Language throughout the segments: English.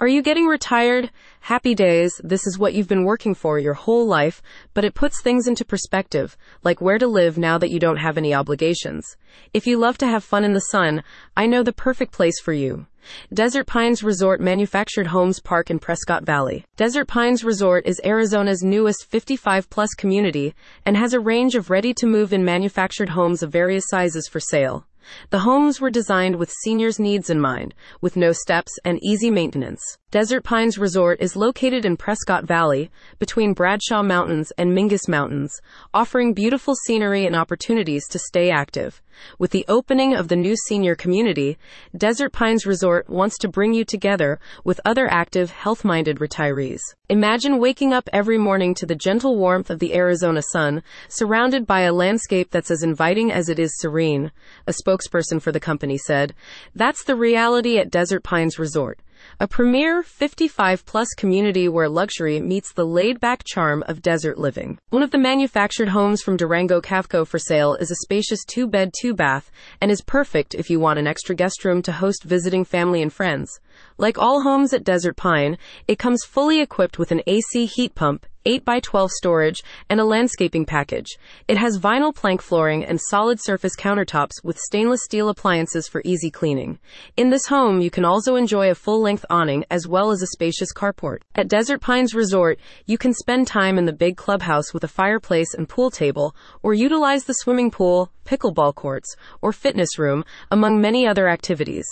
Are you getting retired? Happy days. This is what you've been working for your whole life, but it puts things into perspective, like where to live now that you don't have any obligations. If you love to have fun in the sun, I know the perfect place for you. Desert Pines Resort Manufactured Homes Park in Prescott Valley. Desert Pines Resort is Arizona's newest 55 plus community and has a range of ready to move in manufactured homes of various sizes for sale. The homes were designed with seniors' needs in mind, with no steps and easy maintenance. Desert Pines Resort is located in Prescott Valley, between Bradshaw Mountains and Mingus Mountains, offering beautiful scenery and opportunities to stay active. With the opening of the new senior community, Desert Pines Resort wants to bring you together with other active, health minded retirees. Imagine waking up every morning to the gentle warmth of the Arizona sun, surrounded by a landscape that's as inviting as it is serene. A spokesperson for the company said, That's the reality at Desert Pines Resort a premier 55 plus community where luxury meets the laid back charm of desert living. One of the manufactured homes from Durango Cavco for sale is a spacious two bed, two bath, and is perfect if you want an extra guest room to host visiting family and friends. Like all homes at Desert Pine, it comes fully equipped with an AC heat pump, 8x12 storage, and a landscaping package. It has vinyl plank flooring and solid surface countertops with stainless steel appliances for easy cleaning. In this home, you can also enjoy a full length awning as well as a spacious carport. At Desert Pines Resort, you can spend time in the big clubhouse with a fireplace and pool table, or utilize the swimming pool, pickleball courts, or fitness room, among many other activities.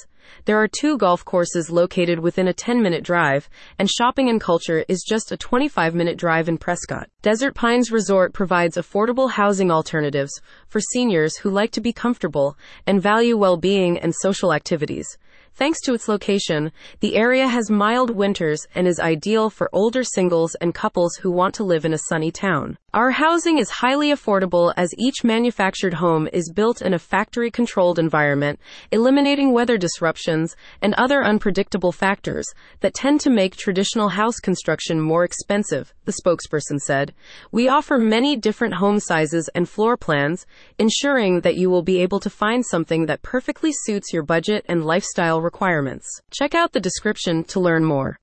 There are two golf courses located within a 10 minute drive, and shopping and culture is just a 25 minute drive in Prescott. Desert Pines Resort provides affordable housing alternatives for seniors who like to be comfortable and value well being and social activities. Thanks to its location, the area has mild winters and is ideal for older singles and couples who want to live in a sunny town. Our housing is highly affordable as each manufactured home is built in a factory controlled environment, eliminating weather disruptions and other unpredictable factors that tend to make traditional house construction more expensive, the spokesperson said. We offer many different home sizes and floor plans, ensuring that you will be able to find something that perfectly suits your budget and lifestyle requirements. Check out the description to learn more.